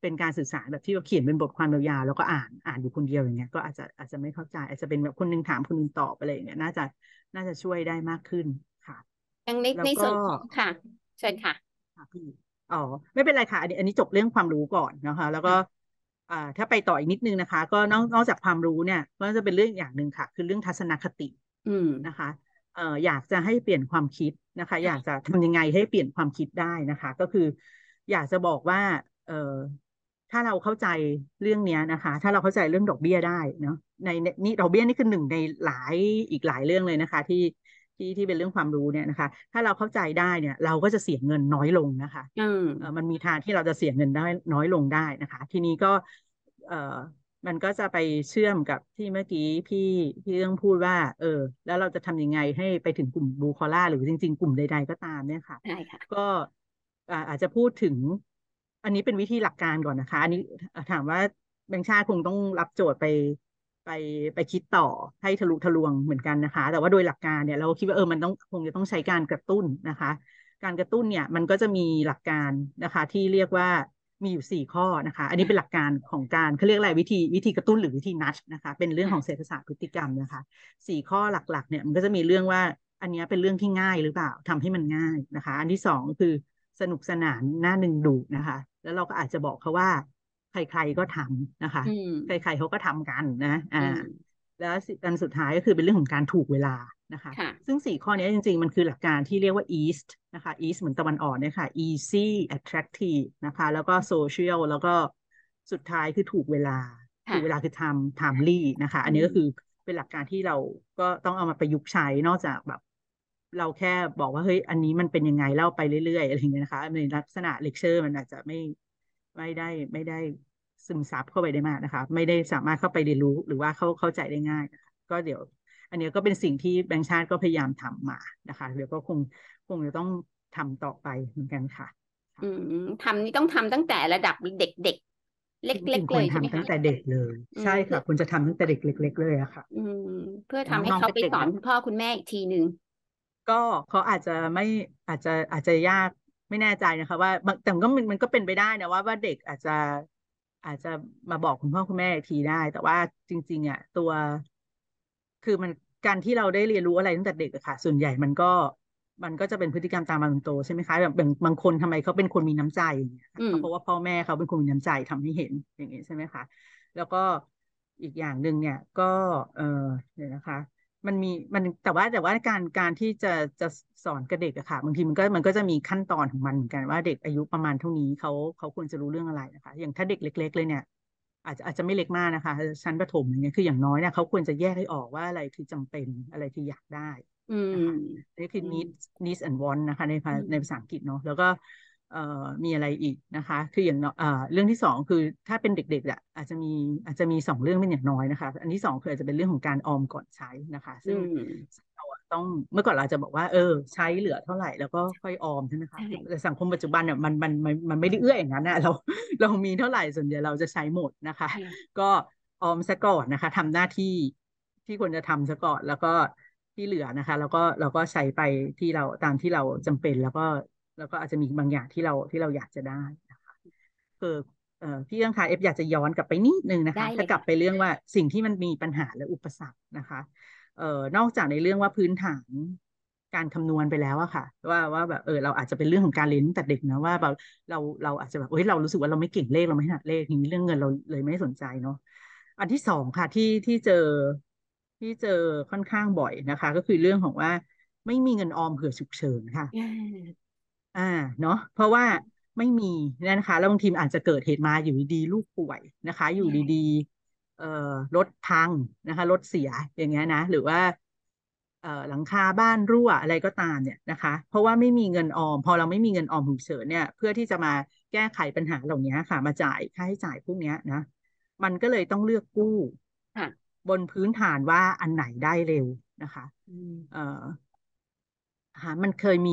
เป็นการสื่อสารแบบที่เราเขียนเป็นบทความยาวๆแล้วก็อ่านอ่านอยู่คนเดียวอย่างเงี้ยก็อาจจะอาจจะไม่เข้าใจ อาจจะเป็นแบบคนนึงถามคนนึงตอบอะไรอย่างเงี้ยน่าจะน่าจะช่วยได้มากขึ้นค่ะยังในในส่วนของค่ะเชิญค่ะค่ะพี่ อ๋อไม่เป็นไรค่ะ อันนี้อันนี้จบเรื่องความรู้ก่อนนะคะ แล้วก็อ่าถ้าไปต่ออีกนิดนึงนะคะ ก็นอกนอกจากความรู้เนี่ย ก็จะเป็นเรื่องอย่างหนึ่งค่ะ คือเรื่องทัศนคตินะคะเอ่ออยากจะให้เปลี่ยนความคิดนะคะ อยากจะทำยังไงให้เปลี่ยนความคิดได้นะคะ ก็คือ อยากจะบอกว่า เอ่อถ้าเราเข้าใจเรื่องนี้นะคะ ถ้าเราเข้าใจเรื่องดอกเบี้ยได้เนาะในนี่ดอกเบี้ยนี่คือหนึ่งในหลายอีกหลายเรื่องเลยนะคะ ที่ ที่ที่เป็นเรื่องความรู้เนี่ยนะคะ ถ้าเราเข้าใจได้เนี่ย เราก็จะเสียเงินน้อยลงนะคะอืมมันมีทางที่เราจะเสียเงินได้น้อยลงได้นะคะ ทีนี้ก็เอ่อมันก็จะไปเชื่อมกับที่เมื่อกี้พี่พี่เรื่องพูดว่า เออ แล้วเราจะทำยังไงให้ไปถึงกลุ่มบูคอล่าหรือจริง ๆ กลุ่มใด ๆ ก็ตามเนี่ยค่ะใช่ค่ะก็อาจจะพูดถึง อันนี้เป็นวิธีหลักการก่อนนะคะ อันนี้ถามว่าแบงค์ชาติคงต้องรับโจทย์ไป ไปไปคิดต่อให้ทะลุทะลวงเหมือนกันนะคะ แต่ว่าโดยหลักการเนี่ยเราคิดว่าเออมันต้องคงจะต้องใช้การกระตุ้นนะคะ การกระตุ้นเนี่ยมันก็จะมีหลักการนะคะ ที่เรียกว่ามีอยู่สี่ข้อนะคะ อันนี้เป็นหลักการของการเขาเรียกอะไรวิธีวิธีกระตุ้นหรือวิธีนัดนะคะ เป็นเรื่องของเศรษฐศาสตร์พฤติกรรมนะคะสี่ข้อหลักๆเนี่ยมันก็จะมีเรื่องว่าอันนี้เป็นเรื่องที่ง่ายหรือเปล่าทำให้มันง่ายนะคะ อันที่สองคือสนุกสนานน้าหนึ่งดูนะคะ แล้วเราก็อาจจะบอกเขาว่า ใครๆก็ทำนะคะ ใครๆเขาก็ทำกันนะ อ่า แล้วอันสุดท้ายก็คือเป็นเรื่องของการถูกเวลานะคะ ซึ่งสี่ข้อนี้จริง ๆ มันคือหลักการที่เรียกว่า east นะคะ east เหมือนตะวันออกเนี่ยค่ะ easy attractive นะคะ แล้วก็ social แล้วก็สุดท้ายคือถูกเวลา ถูกเวลาคือ time timely นะคะ อันนี้ก็คือเป็นหลักการที่เราก็ต้องเอามาประยุกต์ใช้นอกจากแบบเราแค่บอกว่าเฮ้ยอันนี้มันเป็นยังไงเล่าไปเรื่อยๆอะไรอย่างเงี้ยนะคะในลักษณะเลคเชอร์มันอาจจะไม่ ไม่ได้ไม่ได้ซึมซับเข้าไปได้มากนะคะ ไม่ได้สามารถเข้าไปเรียนรู้หรือว่าเข้าเข้าใจได้ง่ายนะคะก็เดี๋ยว อันนี้ก็เป็นสิ่งที่แบงค์ชาติก็พยายามทำมานะคะเดี๋ยวก็คงคงจะต้องทำต่อไปเหมือนกันค่ะ อืมทำนี่ต้องทำตั้งแต่ระดับเด็กเด็กเล็กๆเลยใช่ไหมคะตั้งแต่เด็กเลย ใช่ค่ะคุณจะทำตั้งแต่เด็กเล็ก ๆ เลยอะค่ะ อืม เพื่อทำให้เขาไปสอนคุณพ่อคุณแม่อีกทีหนึ่งก็เขาอาจจะไม่อาจจะอาจจะยาก ไม่แน่ใจนะคะ ว่าแต่ก็มันมันก็เป็นไปได้นะว่าว่าเด็กอาจจะอาจจะมาบอกคุณพ่อคุณแม่ทีได้ แต่ว่าจริง ๆ อะ ตัว คือมันการที่เราได้เรียนรู้อะไรตั้งแต่เด็กอะค่ะ ส่วนใหญ่มันก็มันก็จะเป็นพฤติกรรมตามมาโตใช่ไหมคะแบบบางบางคนทำไมเขาเป็นคนมีน้ำใจอย่างเงี้ยเพราะว่าพ่อแม่เขาเป็นคนมีน้ำใจทำให้เห็นอย่างเงี้ยใช่ไหมคะ แล้วก็อีกอย่างหนึ่งเนี่ย ก็เออเดี๋ยวนะคะ มันมีมันแต่ว่าแต่ว่าการการที่จะจะสอนกับเด็กอะค่ะบางทีมันก็มันก็จะมีขั้นตอนของมันเหมือนกันว่าเด็กอายุประมาณเท่านี้เขาเขาควรจะรู้เรื่องอะไรนะคะ อย่างถ้าเด็กเล็ก ๆ เลยเนี่ย อาจจะอาจจะไม่เล็กมากนะคะ ชั้นประถมอย่างเงี้ยคืออย่างน้อยเนี่ยเขาควรจะแยกให้ออกว่าอะไรคือจำเป็นอะไรคืออยากได้อืมนะคะนี่คือ need needs and want นะคะในภาอืมในภาษาอังกฤษเนาะแล้วก็เอ่อ มีอะไรอีกนะคะ คืออย่างเนาะเอ่อเรื่องที่สองคือถ้าเป็นเด็กๆอะอาจจะมีอาจจะมีสองเรื่องเป็นอย่างน้อยนะคะ อันที่สองคืออาจจะเป็นเรื่องของการออมก่อนใช้นะคะอืซึ่งมเราอะต้องเมื่อก่อนเราจะบอกว่าเออ ใช้เหลือเท่าไหร่แล้วก็ค่อยออมใช่ไหมคะใช่แต่สังคมปัจจุบันเนี่ยมันมันมันมันไม่ได้เอื้ออย่างนั้นนะเราเรามีเท่าไหร่ส่วนใหญ่เราจะใช้หมดนะคะใช่ก็ออมซะก่อนนะคะทำหน้าที่ที่ควรจะทำซะก่อนแล้วก็ที่เหลือนะคะ แล้วก็เราก็ใช้ไปที่เราตามที่เราจำเป็นแล้วก็ แล้วก็อาจจะมีบางอย่างที่เราที่เราอยากจะได้นะคะคือเอ่อพี่เอื้องคะเอฟอยากจะย้อนกลับไปนิดนึงนะได้คะเลยถ้ากลับค่ะไปเรื่องว่าสิ่งที่มันมีปัญหาและอุปสรรคนะคะเอ่อนอกจากในเรื่องว่าพื้นฐานการคำนวณไปแล้วอะค่ะ ว่าว่าแบบเออเราอาจจะเป็นเรื่องของการเรียนตั้งแต่เด็กนะว่าแบบเราเราอาจจะแบบเฮ้ยเรารู้สึกว่าเราไม่เก่งเลขเราไม่ถนัดเลขทีนี้เรื่องเงินเราเลยไม่สนใจเนาะอันที่สองค่ะที่ที่เจอที่เจอค่อนข้างบ่อยนะคะ ก็คือเรื่องของว่าไม่มีเงินออมเผื่อฉุกเฉินค่ะ อ่าอ่าเนาะเพราะว่าไม่มีนะคะ แล้วบางทีอาจจะเกิดเหตุมาอยู่ดีๆลูกป่วยนะคะ อยู่ดีๆเอ่อรถพังนะคะรถเสียอย่างเงี้ยนะ หรือว่าเอ่อหลังคาบ้านรั่วอะไรก็ตามเนี่ยนะคะ เพราะว่าไม่มีเงินออม พอเราไม่มีเงินออมฉุกเฉินเนี่ย เพื่อที่จะมาแก้ไขปัญหาเหล่านี้ค่ะ มาจ่ายค่าใช้จ่ายพวกเนี้ยนะ มันก็เลยต้องเลือกกู้ค่ะบนพื้นฐานว่าอันไหนได้เร็วนะคะอืมเอ่อหามันเคยมี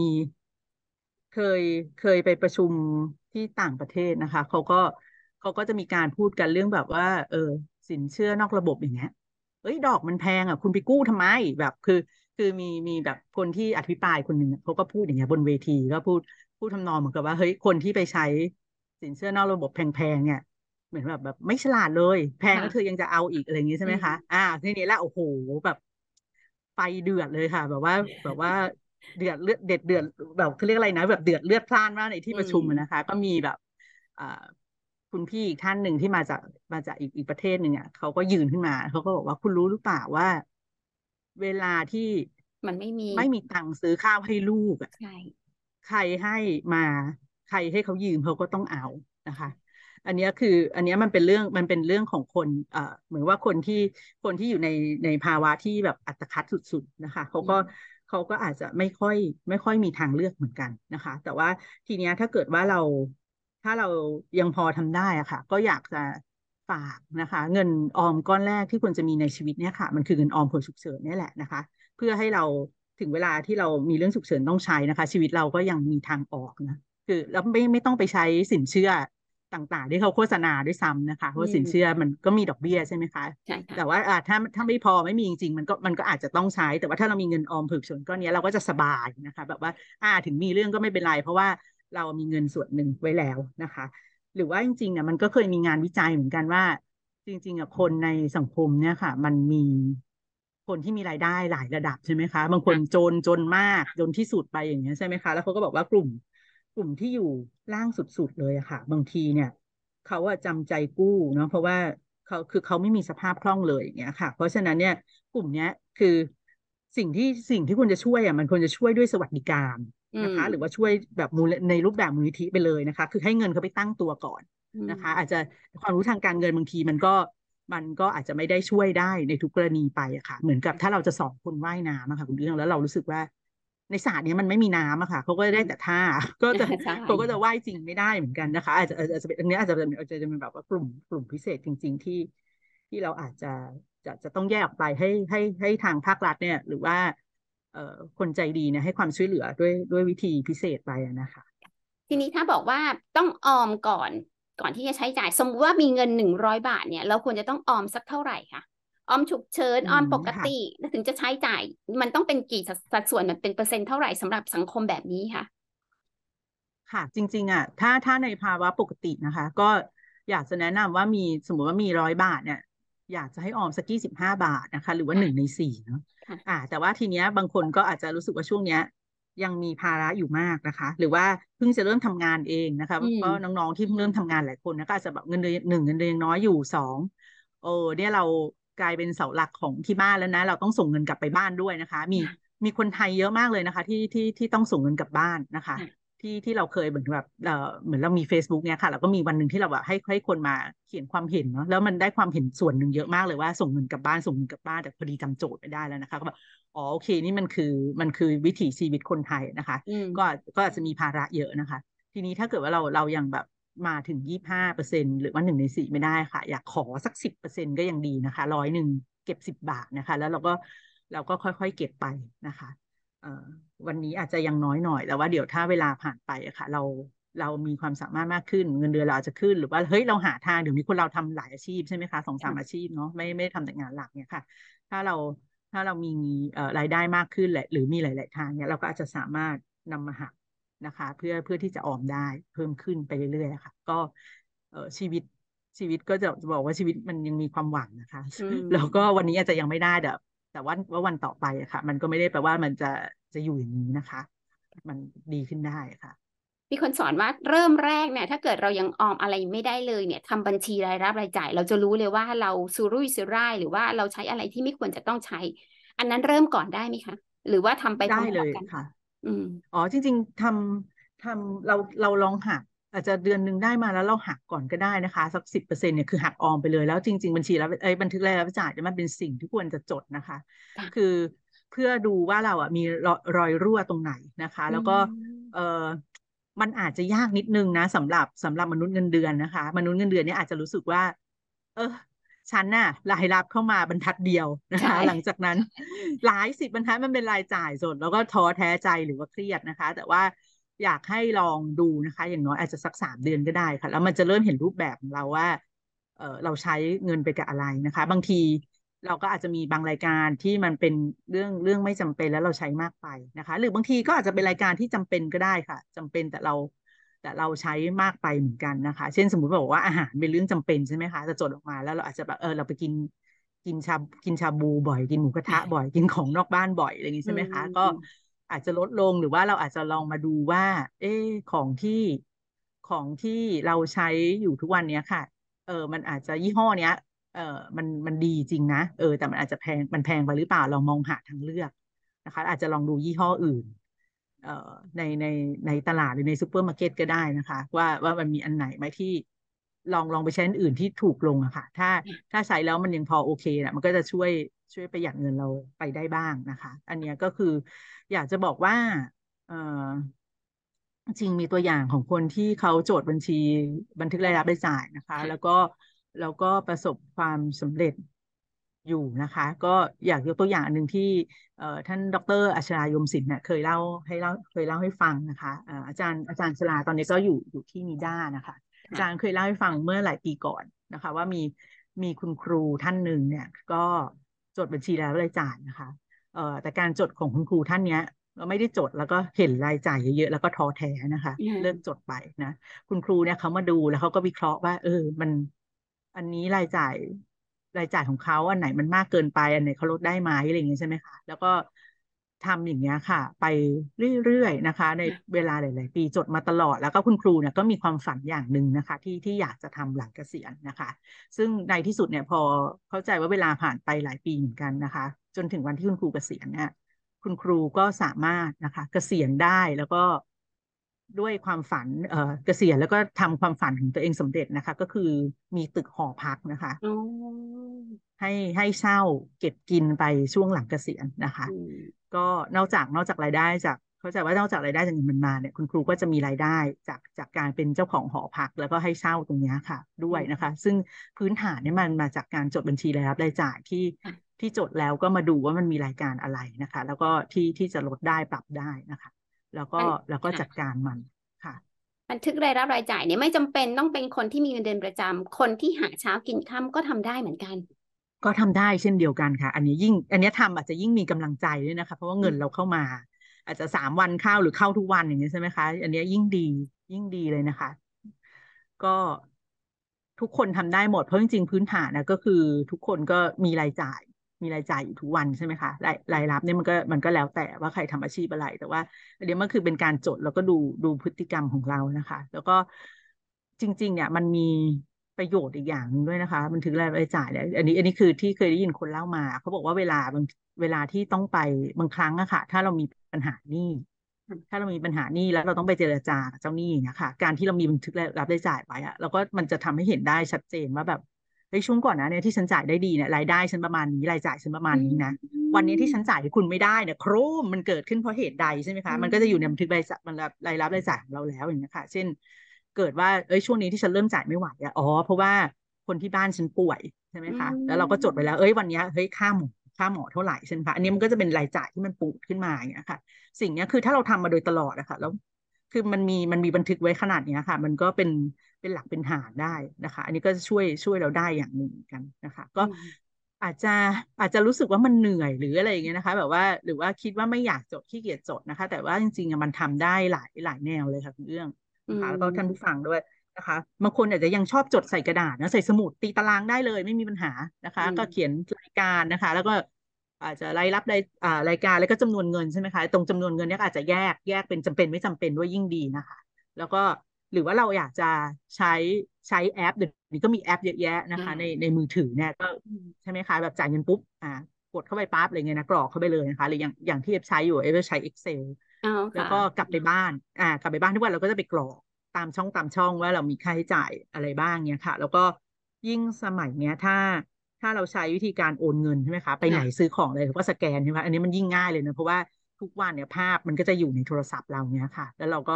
เคยเคยไปประชุมที่ต่างประเทศนะคะ เขาก็เขาก็จะมีการพูดกันเรื่องแบบว่า เออ สินเชื่อนอกระบบอย่างเงี้ยเอ้ยดอกมันแพงอะ คุณไปกู้ทำไมแบบคือคือมีมีแบบคนที่อภิปรายคนหนึ่งอะเขาก็พูดอย่างเงี้ยบนเวทีก็พูดพูดทำนองเหมือนกับว่าเฮ้ยคนที่ไปใช้สินเชื่อนอกระบบแพงๆเนี่ย เหมือนแบบแบบไม่ฉลาดเลย แพงแล้วค่ะเธอยังจะเอาอีกอะไรอย่างงี้ใช่ไหมคะอ่าทีนี้ละโอ้โหแบบไฟเดือดเลยค่ะ แบบว่าแบบว่า เดือดเลือดเด็ดเดือดแบบเขาเรียกอะไรนะ แบบเดือดเลือดพล่านมากในที่ประชุมอะนะคะ ก็มีแบบอ่าคุณพี่อีกท่านหนึ่งที่มาจากมาจากอีกอีกประเทศหนึ่งอะเขาก็ยืนขึ้นมาเขาก็บอกว่าคุณรู้หรือเปล่าว่า เวลาที่มันไม่มีไม่มีตังค์ซื้อข้าวให้ลูกอะใช่ใครให้มาใครให้เขายืมเขาก็ต้องเอานะคะ อันเนี้ยคือ อันเนี้ยมันเป็นเรื่องมันเป็นเรื่องของคนเอ่อเหมือนว่าคนที่คนที่อยู่ในในภาวะที่แบบอัตคัดสุด ๆ นะคะเขาก็อืม เขาก็อาจจะไม่ค่อยไม่ค่อยมีทางเลือกเหมือนกันนะคะ แต่ว่าทีเนี้ยถ้าเกิดว่าเราถ้าเรายังพอทำได้อะค่ะ ก็อยากจะฝากนะคะ เงินออมก้อนแรกที่ควรจะมีในชีวิตเนี่ยค่ะ มันคือเงินออมเผื่อฉุกเฉินนี่แหละนะคะ เพื่อให้เราถึงเวลาที่เรามีเรื่องฉุกเฉินต้องใช้นะคะ ชีวิตเราก็ยังมีทางออกนะคือแล้วไม่ไม่ต้องไปใช้สินเชื่อ ต่างๆ ที่เขาโฆษณาด้วยซ้ำนะคะเพราะว่าสินเชื่อมันก็มีดอกเบี้ยใช่ไหมคะใช่ค่ะแต่ว่าอ่าถ้าถ้าไม่พอไม่มีจริงๆมันก็มันก็อาจจะต้องใช้ แต่ว่าถ้าเรามีเงินออมเผื่อฉุกเฉินก้อนเนี้ยเราก็จะสบายนะคะ แบบว่าอ่าถึงมีเรื่องก็ไม่เป็นไร เพราะว่าเรามีเงินส่วนหนึ่งไว้แล้วนะคะ หรือว่าจริงๆเนี่ยมันก็เคยมีงานวิจัยเหมือนกันว่า จริงๆอะคนในสังคมเนี่ยค่ะ มันมีคนที่มีรายได้หลายระดับใช่ไหมคะ บางคนจนจนมากจนที่สุดไปอย่างเงี้ยใช่ไหมคะ แล้วเขาก็บอกว่ากลุ่ม กลุ่มที่อยู่ล่างสุดๆเลยอะค่ะ บางทีเนี่ยเขาอะจำใจกู้เนาะเพราะว่าเขาคือเขาไม่มีสภาพคล่องเลยอย่างเงี้ยค่ะ เพราะฉะนั้นเนี่ยกลุ่มเนี้ยคือสิ่งที่สิ่งที่ควรจะช่วยอะมันควรจะช่วยด้วยสวัสดิการอืนะคะมหรือว่าช่วยแบบมูลในรูปแบบมูลนิธิไปเลยนะคะ คือให้เงินเขาไปตั้งตัวก่อนอืมนะคะ อาจจะความรู้ทางการเงินบางทีมันก็มันก็อาจจะไม่ได้ช่วยได้ในทุกกรณีไปอะค่ะ เหมือนกับถ้าเราจะสอนคนว่ายน้ำอะค่ะคุณเรื่องแล้วเรารู้สึกว่า ในสระเนี้ยมันไม่มีน้ำอะค่ะเขาก็ได้แต่ท่า ก็จะใช่เขาก็จะว่ายจริงไม่ได้เหมือนกันนะคะ อาจจะอาจจะเป็นอันเนี้ยอาจจะเป็นอาจจะเป็นแบบว่ากลุ่มกลุ่มพิเศษจริง ๆ ที่ที่เราอาจจะจะจะต้องแยกออกไปให้ให้ให้ทางภาครัฐเนี่ย หรือว่าเอ่อคนใจดีเนี่ยให้ความช่วยเหลือด้วยด้วยวิธีพิเศษไปอะนะคะ ทีนี้ถ้าบอกว่าต้องออมก่อนก่อนที่จะใช้จ่าย สมมติว่ามีเงินหนึ่งร้อยบาทเนี่ย เราควรจะต้องออมสักเท่าไหร่คะ ออมฉุกเฉินอืออมมปกค่ะติแล้วถึงจะใช้จ่าย มันต้องเป็นกี่สัดสัดส่วนมันเป็นเปอร์เซ็นต์เท่าไหร่สำหรับสังคมแบบนี้คะค่ะ จริง ๆ อะ ถ้าถ้าในภาวะปกตินะคะ ก็อยากจะแนะนำว่ามีสมมติว่ามีร้อยบาทเนี่ยอยากจะให้ออมสักยี่สิบห้าบาทนะคะ หรือว่าหนึ่งในสี่เนาะค่ะอ่า แต่ว่าทีเนี้ยบางคนก็อาจจะรู้สึกว่าช่วงเนี้ย ยังมีภาระอยู่มากนะคะ หรือว่าเพิ่งจะเริ่มทำงานเองนะคะอืมก็น้องๆที่เพิ่งเริ่มทำงานหลายคนนะก็อาจจะแบบเงินเดือนหนึ่งเงินเดือนยังน้อยอยู่สองเออเนี่ยเรา กลายเป็นเสาหลักของที่บ้านแล้วนะ เราต้องส่งเงินกลับไปบ้านด้วยนะคะ มีค่ะมีคนไทยเยอะมากเลยนะคะ ที่ที่ที่ต้องส่งเงินกลับบ้านนะคะค่ะที่ที่เราเคยเหมือนแบบเอ่อเหมือนเรามี Facebook เนี่ยค่ะเราก็มีวันหนึ่งที่เราแบบให้ให้คนมาเขียนความเห็นเนาะแล้วมันได้ความเห็นส่วนหนึ่งเยอะมากเลยว่าส่งเงินกลับบ้านส่งเงินกลับบ้านแต่พอดีจำโจทย์ไม่ได้แล้วนะคะก็แบบอ๋อโอเคนี่มันคือมันคือวิถีชีวิตคนไทยนะคะอืมก็ก็อาจจะมีภาระเยอะนะคะ ทีนี้ถ้าเกิดว่าเราเรายังแบบ มาถึงยี่ห้าเปอร์เซ็นหรือว่าหนึ่งในสี่ไม่ได้ค่ะ อยากขอสักสิบเปอร์เซ็นก็ยังดีนะคะร้อยหนึ่งเก็บสิบบาทนะคะ แล้วเราก็เราก็ค่อยๆเก็บไปนะคะเอ่อวันนี้อาจจะยังน้อยหน่อยแต่ว่าเดี๋ยวถ้าเวลาผ่านไปอะค่ะเราเรามีความสามารถมากขึ้นเงินเดือนเราอาจจะขึ้นหรือว่าเฮ้ยเราหาทางเดี๋ยวนี้คนเราทำหลายอาชีพใช่ไหมคะสองสามค่ะอาชีพเนาะไม่ไม่ได้ทำแต่งานหลักเนี่ยค่ะ ถ้าเราถ้าเรามีเอ่อรายได้มากขึ้นแหละหรือมีหลาย ๆ ทางเนี่ยเราก็อาจจะสามารถนำมาหัก นะคะ เพื่อเพื่อที่จะออมได้เพิ่มขึ้นไปเรื่อยๆอะค่ะ ก็เอ่อชีวิตชีวิตก็จะจะบอกว่าชีวิตมันยังมีความหวังนะคะอืมแล้วก็วันนี้อาจจะยังไม่ได้แต่แต่ว่าว่าวันต่อไปอะค่ะ มันก็ไม่ได้แปลว่ามันจะจะอยู่อย่างนี้นะคะ มันดีขึ้นได้ค่ะมีคนสอนว่าเริ่มแรกเนี่ยถ้าเกิดเรายังออมอะไรไม่ได้เลยเนี่ยทำบัญชีรายรับรายจ่าย เราจะรู้เลยว่าเราสุรุ่ยสุร่ายหรือว่าเราใช้อะไรที่ไม่ควรจะต้องใช้ อันนั้นเริ่มก่อนได้ไหมคะ หรือว่าทำไปพได้ร้เลอมยๆกันค่ะ อืมอ๋อจริง ๆทำทำเราเราลองหัก อาจจะเดือนหนึ่งได้มาแล้วเราหักก่อนก็ได้นะคะ สักสิบเปอร์เซ็นเนี่ยคือหักออมไปเลยแล้วจริง ๆ บัญชีรับเอ้ยบันทึกรายรับจ่ายเนี่ยมันเป็นสิ่งที่ควรจะจดนะคะค่ะคือเพื่อดูว่าเราอะมีรอยรอยรั่วตรงไหนนะคะ แล้วก็อืมเออมันอาจจะยากนิดนึงนะสำหรับสำหรับมนุษย์เงินเดือนนะคะ มนุษย์เงินเดือนเนี่ยอาจจะรู้สึกว่า เออ ฉันน่ะรายรับเข้ามาบรรทัดเดียวนะใช่คะ หลังจากนั้นหลายสิบบรรทัดมันเป็นรายจ่ายสดแล้วก็ท้อแท้ใจหรือว่าเครียดนะคะ แต่ว่าอยากให้ลองดูนะคะ อย่างน้อยอาจจะสักสามเดือนก็ได้ค่ะ แล้วมันจะเริ่มเห็นรูปแบบของเราว่าเออเราใช้เงินไปกับอะไรนะคะ บางทีเราก็อาจจะมีบางรายการที่มันเป็นเรื่องเรื่องไม่จำเป็นแล้วเราใช้มากไปนะคะ หรือบางทีก็อาจจะเป็นรายการที่จำเป็นก็ได้ค่ะจำเป็นแต่เรา แต่เราใช้มากไปเหมือนกันนะคะ เช่นสมมุติบอกว่าอาหารเป็นเรื่องจำเป็นใช่ไหมคะจะจดออกมาแล้วเราอาจจะแบบเออเราไปกินกินชากินชาบูบ่อยกินหมูกระทะบ่อยกินของนอกบ้านบ่อยอะไรอย่างนี้ใช่ไหมคะอืมก็อาจจะลดลงหรือว่าเราอาจจะลองมาดูว่า เออของที่ของที่เราใช้อยู่ทุกวันเนี้ยค่ะ เออมันอาจจะยี่ห้อเนี้ย เออมันมันดีจริงนะเออ แต่มันอาจจะแพงมันแพงไปหรือเปล่าลองมองหาทางเลือกนะคะ อาจจะลองดูยี่ห้ออื่นเอ่อ ในในในตลาดหรือในซูเปอร์มาร์เก็ตก็ได้นะคะ ว่าว่ามันมีอันไหนไหมที่ลองลองไปใช้อันอื่นที่ถูกลงอะค่ะ ถ้าถ้าใช้แล้วมันยังพอโอเคนะมันก็จะช่วยช่วยประหยัดเงินเราไปได้บ้างนะคะ อันนี้ก็คืออยากจะบอกว่าเออจริงมีตัวอย่างของคนที่เขาโจทย์บัญชีบันทึกรายรับรายจ่ายนะคะ แล้วก็แล้วก็ประสบความสำเร็จ อยู่นะคะ ก็อยากยกตัวอย่างอันหนึ่งที่เอ่อท่านดรอัชรายมศิลป์เนี่ยเคยเล่าให้เล่าเคยเล่าให้ฟังนะคะเอ่ออาจารย์อาจารย์ชลาตอนนี้ก็อยู่อยู่ที่นีด้านะคะ อาจารย์เคยเล่าให้ฟังเมื่อหลายปีก่อนนะคะ ว่ามีมีคุณครูท่านหนึ่งเนี่ย ก็จดบัญชีรายรับรายจ่ายนะคะเอ่อแต่การจดของคุณครูท่านเนี้ยเราไม่ได้จดแล้วก็เห็นรายจ่ายเยอะๆแล้วก็ท้อแท้นะคะอืมเลิกจดไปนะ คุณครูเนี่ยเขามาดูแล้วเขาก็วิเคราะห์ว่า เออ มันอันนี้รายจ่าย รายจ่ายของเขาอันไหนมันมากเกินไป อันไหนเขาลดได้ไหมอะไรอย่างเงี้ยใช่ไหมคะแล้วก็ทำอย่างเงี้ยค่ะ ไปเรื่อยๆนะคะ ในเวลาหลายๆปีจดมาตลอด แล้วก็คุณครูเนี่ยก็มีความฝันอย่างหนึ่งนะคะ ที่ที่อยากจะทำหลังเกษียณนะคะ ซึ่งในที่สุดเนี่ยพอเข้าใจว่าเวลาผ่านไปหลายปีเหมือนกันนะคะ จนถึงวันที่คุณครูเกษียณเนี่ยคุณครูก็สามารถนะคะ เกษียณได้แล้วก็ ด้วยความฝันเอ่อเกษียณแล้วก็ทำความฝันของตัวเองสำเร็จนะคะ ก็คือมีตึกหอพักนะคะอ๋อให้ให้เช่าเก็บกินไปช่วงหลังเกษียณนะคะอืมก็นอกจากนอกจากรายได้จากเข้าใจว่านอกจากรายได้จากเงินมันมาเนี่ยคุณครูก็จะมีรายได้จากจากการเป็นเจ้าของหอพัก แล้วก็ให้เช่าตรงเนี้ยค่ะ ด้วยนะคะ ซึ่งพื้นฐานเนี่ยมันมาจากการจดบัญชีรายรับรายจ่ายที่ค่ะที่จดแล้วก็มาดูว่ามันมีรายการอะไรนะคะ แล้วก็ที่ที่จะลดได้ปรับได้นะคะ แล้วก็แล้วก็จัดการมันค่ะบันทึกรายรับรายจ่ายเนี่ยไม่จำเป็นต้องเป็นคนที่มีเงินเดือนประจำคนที่หาเช้ากินค่ำก็ทำได้เหมือนกัน ก็ทำได้เช่นเดียวกันค่ะ อันนี้ยิ่ง อันนี้ทำอาจจะยิ่งมีกำลังใจด้วยนะคะ เพราะว่าเงินเราเข้ามา อาจจะสามวันเข้าหรือเข้าทุกวันอย่างนี้ยใช่ไหมคะ อันนี้ยิ่งดียิ่งดีเลยนะคะ ก็ทุกคนทำได้หมดเพราะจริงๆพื้นฐานนะก็คือทุกคนก็มีรายจ่าย มีรายจ่ายอยู่ทุกวันใช่ไหมคะรายรายรับเนี่ยมันก็มันก็แล้วแต่ว่าใครทำอาชีพอะไร แต่ว่าอันนี้มันคือเป็นการจดแล้วก็ดูดูพฤติกรรมของเรานะคะ แล้วก็จริง ๆ เนี่ยมันมีประโยชน์อีกอย่างหนึงด้วยนะคะบันทึกรายจ่ายเนี่ยอันนี้ อันนี้คือที่เคยได้ยินคนเล่ามา เขาบอกว่าเวลาบางเวลาที่ต้องไปบางครั้งอะค่ะ ถ้าเรามีปัญหาหนี้ถ้าเรามีปัญหาหนี้แล้วเราต้องไปเจรจากับเจ้าหนี้อย่างเงี้ยค่ะการที่เรามีบันทึกรับรายจ่ายไว้อะเราก็มันจะทำให้เห็นได้ชัดเจนว่าแบบ เฮ้ยช่วงก่อนนะเนี่ยที่ฉันจ่ายได้ดีเนี่ยรายได้ฉันประมาณนี้รายจ่ายฉันประมาณนี้นะวันนี้ที่ฉันจ่ายให้คุณไม่ได้เนี่ยโครมมันเกิดขึ้นเพราะเหตุใดใช่ไหมคะอืมมันก็จะอยู่ในบันทึกรายจ่ายมันรายรับรายจ่ายของเราแล้วอย่างเงี้ยค่ะ เช่น เกิดว่าเอ้ยช่วงนี้ที่ฉันเริ่มจ่ายไม่ไหวอะอ๋อเพราะว่าคนที่บ้านฉันป่วยใช่ไหมคะอืมแล้วเราก็จดไว้แล้วเอ้ยวันเนี้ยเฮ้ยค่าหมอค่าหมอเท่าไหร่ใช่ไหมคะอันนี้มันก็จะเป็นรายจ่ายที่มันปูดขึ้นมาอย่างเงี้ยค่ะ สิ่งเนี้ยคือถ้าเราทำมาโดยตลอดอะค่ะแล้วคือมันมีมันมีบันทึกไว้ขนาดเนี้ยค่ะ มันก็เป็น เป็นหลักเป็นฐานได้นะคะ อันนี้ก็ช่วยช่วยเราได้อย่างหนึ่งเหมือนกันนะคะ ก็อืมอาจจะอาจจะรู้สึกว่ามันเหนื่อยหรืออะไรอย่างเงี้ยนะคะ แบบว่าหรือว่าคิดว่าไม่อยากจดขี้เกียจจดนะคะ แต่ว่าจริงๆอะมันทำได้หลายหลายแนวเลยค่ะคุณเอื้องนะคะแล้วก็ท่านผู้ฟังด้วยนะคะบางคนอาจจะยังชอบจดใส่กระดาษนะใส่สมุดตีตารางได้เลยไม่มีปัญหานะคะอืมก็เขียนรายการนะคะ แล้วก็อาจจะรายรับรายอ่ารายการแล้วก็จำนวนเงินใช่ไหมคะตรงจำนวนเงินเนี่ยก็อาจจะแยกแยกเป็นจำเป็นไม่จำเป็นด้วยยิ่งดีนะคะ แล้วก็ หรือว่าเราอยากจะใช้ใช้แอปเดี๋ยวนี้ก็มีแอปเยอะแยะนะคะ ในในมือถือเนี่ยก็อืมใช่ไหมคะแบบจ่ายเงินปุ๊บอ่ากดเข้าไปปั๊บอะไรเงี้ยนะกรอกเข้าไปเลยนะคะหรืออย่างอย่างที่เอฟใช้อยู่เอฟใช้ Excel เอาแล้วค่ะก็กลับไปบ้านอ่ากลับไปบ้านทุกวันเราก็จะไปกรอกตามช่องตามช่องว่าเรามีค่าใช้จ่ายอะไรบ้างเนี่ยค่ะ แล้วก็ยิ่งสมัยเนี้ยถ้าถ้าเราใช้วิธีการโอนเงินใช่ไหมคะไปไหนซื้อของอะไรเราก็สแกนใช่ไหมอันนี้มันยิ่งง่ายเลยนะเพราะว่าทุกวันเนี่ยภาพมันก็จะอยู่ในโทรศัพท์เราเนี่ยค่ะ แล้วเราก็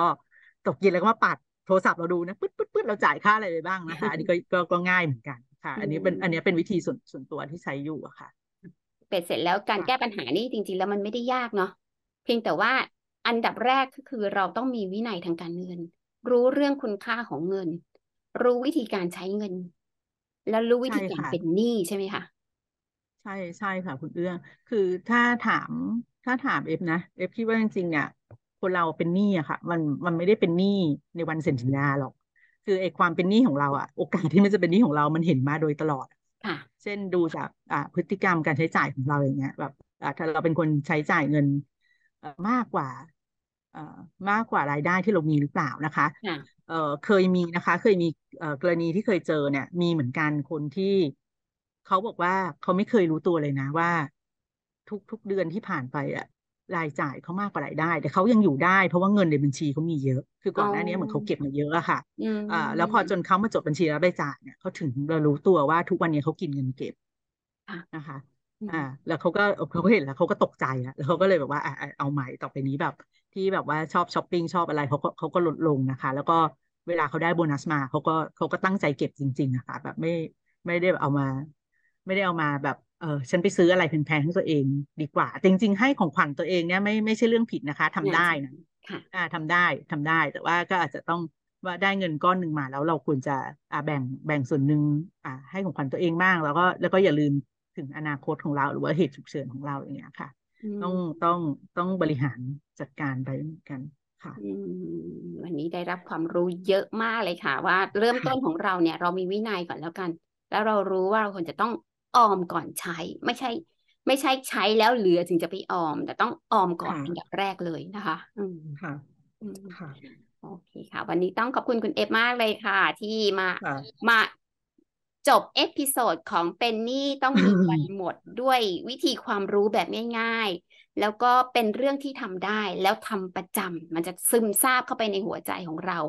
ตกเย็นแล้วก็มาปัด โทรศัพท์เราดูนะปึ๊ดปึ๊ดปึ๊ดเราจ่ายค่าอะไรไปบ้างนะคะ อันนี้ก็ก็ก็ง่ายเหมือนกันค่ะ อันนี้เป็นอันนี้เป็นวิธีส่วนส่วนตัวที่ใช้อยู่อะค่ะเป็ดเสร็จแล้วการค่ะแก้ปัญหานี่จริง ๆ แล้วมันไม่ได้ยากเนาะเพียงแต่ว่าอันดับแรกก็คือเราต้องมีวินัยทางการเงิน รู้เรื่องคุณค่าของเงิน รู้วิธีการใช้เงิน แล้วรู้วิธีใช่การค่ะเป็นหนี้ใช่ไหมคะใช่ใช่ค่ะคุณเอื้องคือถ้าถามถ้าถามเอฟนะ เอฟคิดว่าจริงๆเนี่ย คนเราเป็นหนี้อะค่ะ มันมันไม่ได้เป็นหนี้ในวันเซ็นสัญญาหรอก คือไอ้ความเป็นหนี้ของเราอะโอกาสที่มันจะเป็นหนี้ของเรามันเห็นมาโดยตลอดค่ะเช่นดูจากอ่าพฤติกรรมการใช้จ่ายของเราอย่างเงี้ยแบบอ่าถ้าเราเป็นคนใช้จ่ายเงินเอ่อมากกว่าเอ่อมากกว่ารายได้ที่เรามีหรือเปล่านะคะค่ะเอ่อเคยมีนะคะ เคยมีเอ่อกรณีที่เคยเจอเนี่ย มีเหมือนกันคนที่เขาบอกว่าเขาไม่เคยรู้ตัวเลยนะว่า ทุกทุกเดือนที่ผ่านไปอะ รายจ่ายเขามากกว่ารายได้ แต่เขายังอยู่ได้ เพราะว่าเงินในบัญชีเขามีเยอะ คือก่อนหน้านี้เหมือนเขาเก็บมาเยอะอะค่ะอืมอ่าแล้วพอจนเขามาจดบัญชีรับรายจ่ายเนี่ยเขาถึงเรารู้ตัวว่าทุกวันนี้เขากินเงินเก็บค่ะนะคะอืมอ่า แล้วเขาก็เขาก็เห็นแล้วเขาก็ตกใจแล้วแล้วเขาก็เลยแบบว่าอะอะเอาใหม่ต่อไปนี้แบบ ที่แบบว่าชอบช้อปปิ้งชอบอะไรเขาก็เขาก็ลดลงนะคะ แล้วก็เวลาเขาได้โบนัสมาเขาก็เขาก็ตั้งใจเก็บจริง ๆ นะคะ แบบไม่ไม่ได้เอามา ไม่ได้เอามาแบบ เออฉันไปซื้ออะไรแพงๆให้ตัวเองดีกว่า จริง ๆ ให้ของขวัญตัวเองเนี่ยไม่ไม่ใช่เรื่องผิดนะคะทำได้นะค่ะอ่าทำได้ทำได้ แต่ว่าก็อาจจะต้องว่าได้เงินก้อนหนึ่งมาแล้วเราควรจะอ่าแบ่งแบ่งส่วนหนึ่งอ่าให้ของขวัญตัวเองบ้าง แล้วก็แล้วก็อย่าลืมถึงอนาคตของเราหรือว่าเหตุฉุกเฉินของเราอย่างเงี้ยค่ะ ต้องต้องต้องบริหารจัดการไปเหมือนกันค่ะอืมวันนี้ได้รับความรู้เยอะมากเลยค่ะ ว่าเริ่มต้นของเราเนี่ย เรามีวินัยก่อนแล้วกัน แล้วเรารู้ว่าเราควรจะต้อง ออมก่อนใช้ไม่ใช่ ไม่ใช่ใช้แล้วเหลือถึงจะไปออม แต่ต้องออมก่อนค่ะอันดับแรกเลยนะคะ อืมค่ะอืมค่ะโอเคค่ะ วันนี้ต้องขอบคุณคุณเอฟมากเลยค่ะ ที่มาค่ะมา จบ episode ของเป็นหนี้ต้องมีวันหมดด้วยวิธีความรู้แบบง่ายๆ แล้วก็เป็นเรื่องที่ทำได้แล้วทำประจำมันจะซึมซาบเข้าไปในหัวใจของเรา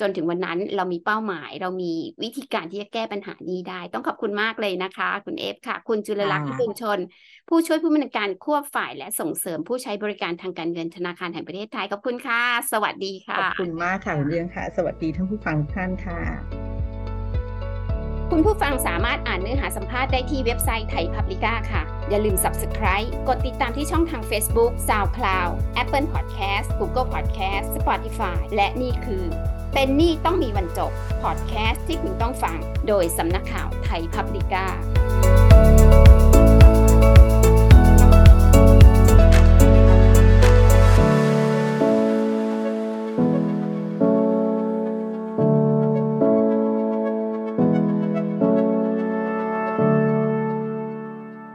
จนถึงวันนั้นเรามีเป้าหมาย เรามีวิธีการที่จะแก้ปัญหานี้ได้ ต้องขอบคุณมากเลยนะคะ คุณเอฟค่ะ คุณจุลลักษณ์ค่ะพิบูลชน ผู้ช่วยผู้บริการควบฝ่ายและส่งเสริมผู้ใช้บริการทางการเงินธนาคารแห่งประเทศไทยขอบคุณค่ะ สวัสดีค่ะขอบคุณมากค่ะคุณเรื่องค่ะ สวัสดีท่านผู้ฟังทุกท่านค่ะ คุณผู้ฟังสามารถอ่านเนื้อหาสัมภาษณ์ได้ที่เว็บไซต์ไทยพับลิก้าค่ะ อย่าลืม Subscribe กดติดตามที่ช่องทาง Facebook SoundCloud Apple Podcast Google Podcast Spotify และนี่คือ เป็นหนี่ต้องมีวันจบพอดแคสต์ที่คุณต้องฟัง โดยสำนักข่าวไทยพับลิก้า